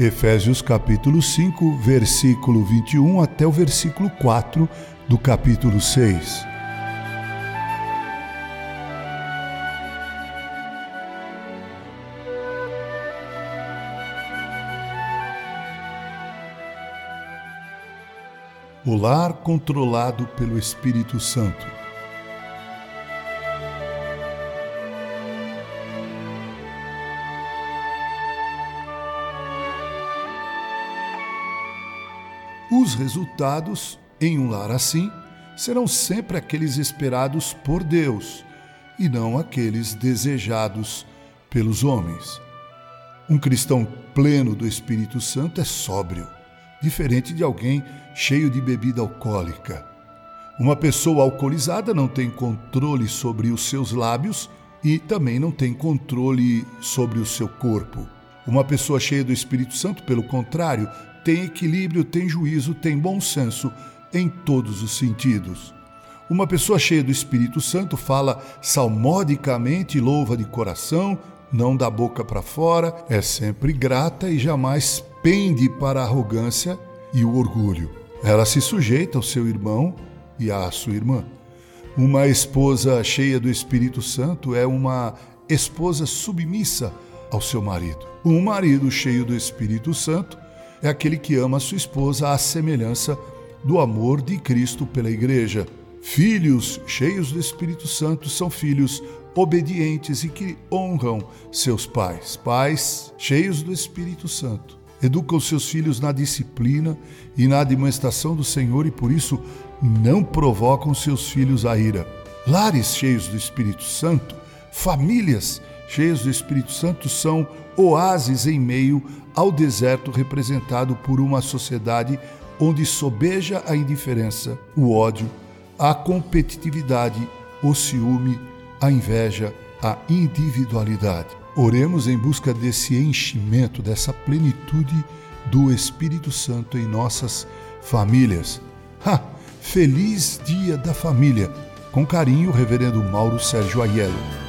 Efésios capítulo 5, versículo 21 até o versículo 4 do capítulo 6. O lar controlado pelo Espírito Santo. Os resultados em um lar assim serão sempre aqueles esperados por Deus e não aqueles desejados pelos homens. Um cristão pleno do Espírito Santo é sóbrio, diferente de alguém cheio de bebida alcoólica. Uma pessoa alcoolizada não tem controle sobre os seus lábios e também não tem controle sobre o seu corpo. Uma pessoa cheia do Espírito Santo, pelo contrário, tem equilíbrio, tem juízo, tem bom senso em todos os sentidos. Uma pessoa cheia do Espírito Santo fala salmodicamente, louva de coração, não da boca para fora, é sempre grata e jamais pende para a arrogância e o orgulho. Ela se sujeita ao seu irmão e à sua irmã. Uma esposa cheia do Espírito Santo é uma esposa submissa ao seu marido. Um marido cheio do Espírito Santo é aquele que ama sua esposa à semelhança do amor de Cristo pela Igreja. Filhos cheios do Espírito Santo são filhos obedientes e que honram seus pais. Pais cheios do Espírito Santo educam seus filhos na disciplina e na demonstração do Senhor e por isso não provocam seus filhos a ira. Lares cheios do Espírito Santo, famílias cheias do Espírito Santo são oásis em meio ao deserto representado por uma sociedade onde sobeja a indiferença, o ódio, a competitividade, o ciúme, a inveja, a individualidade. Oremos em busca desse enchimento, dessa plenitude do Espírito Santo em nossas famílias. Ha! Feliz Dia da Família! Com carinho, Reverendo Mauro Sérgio Aiello.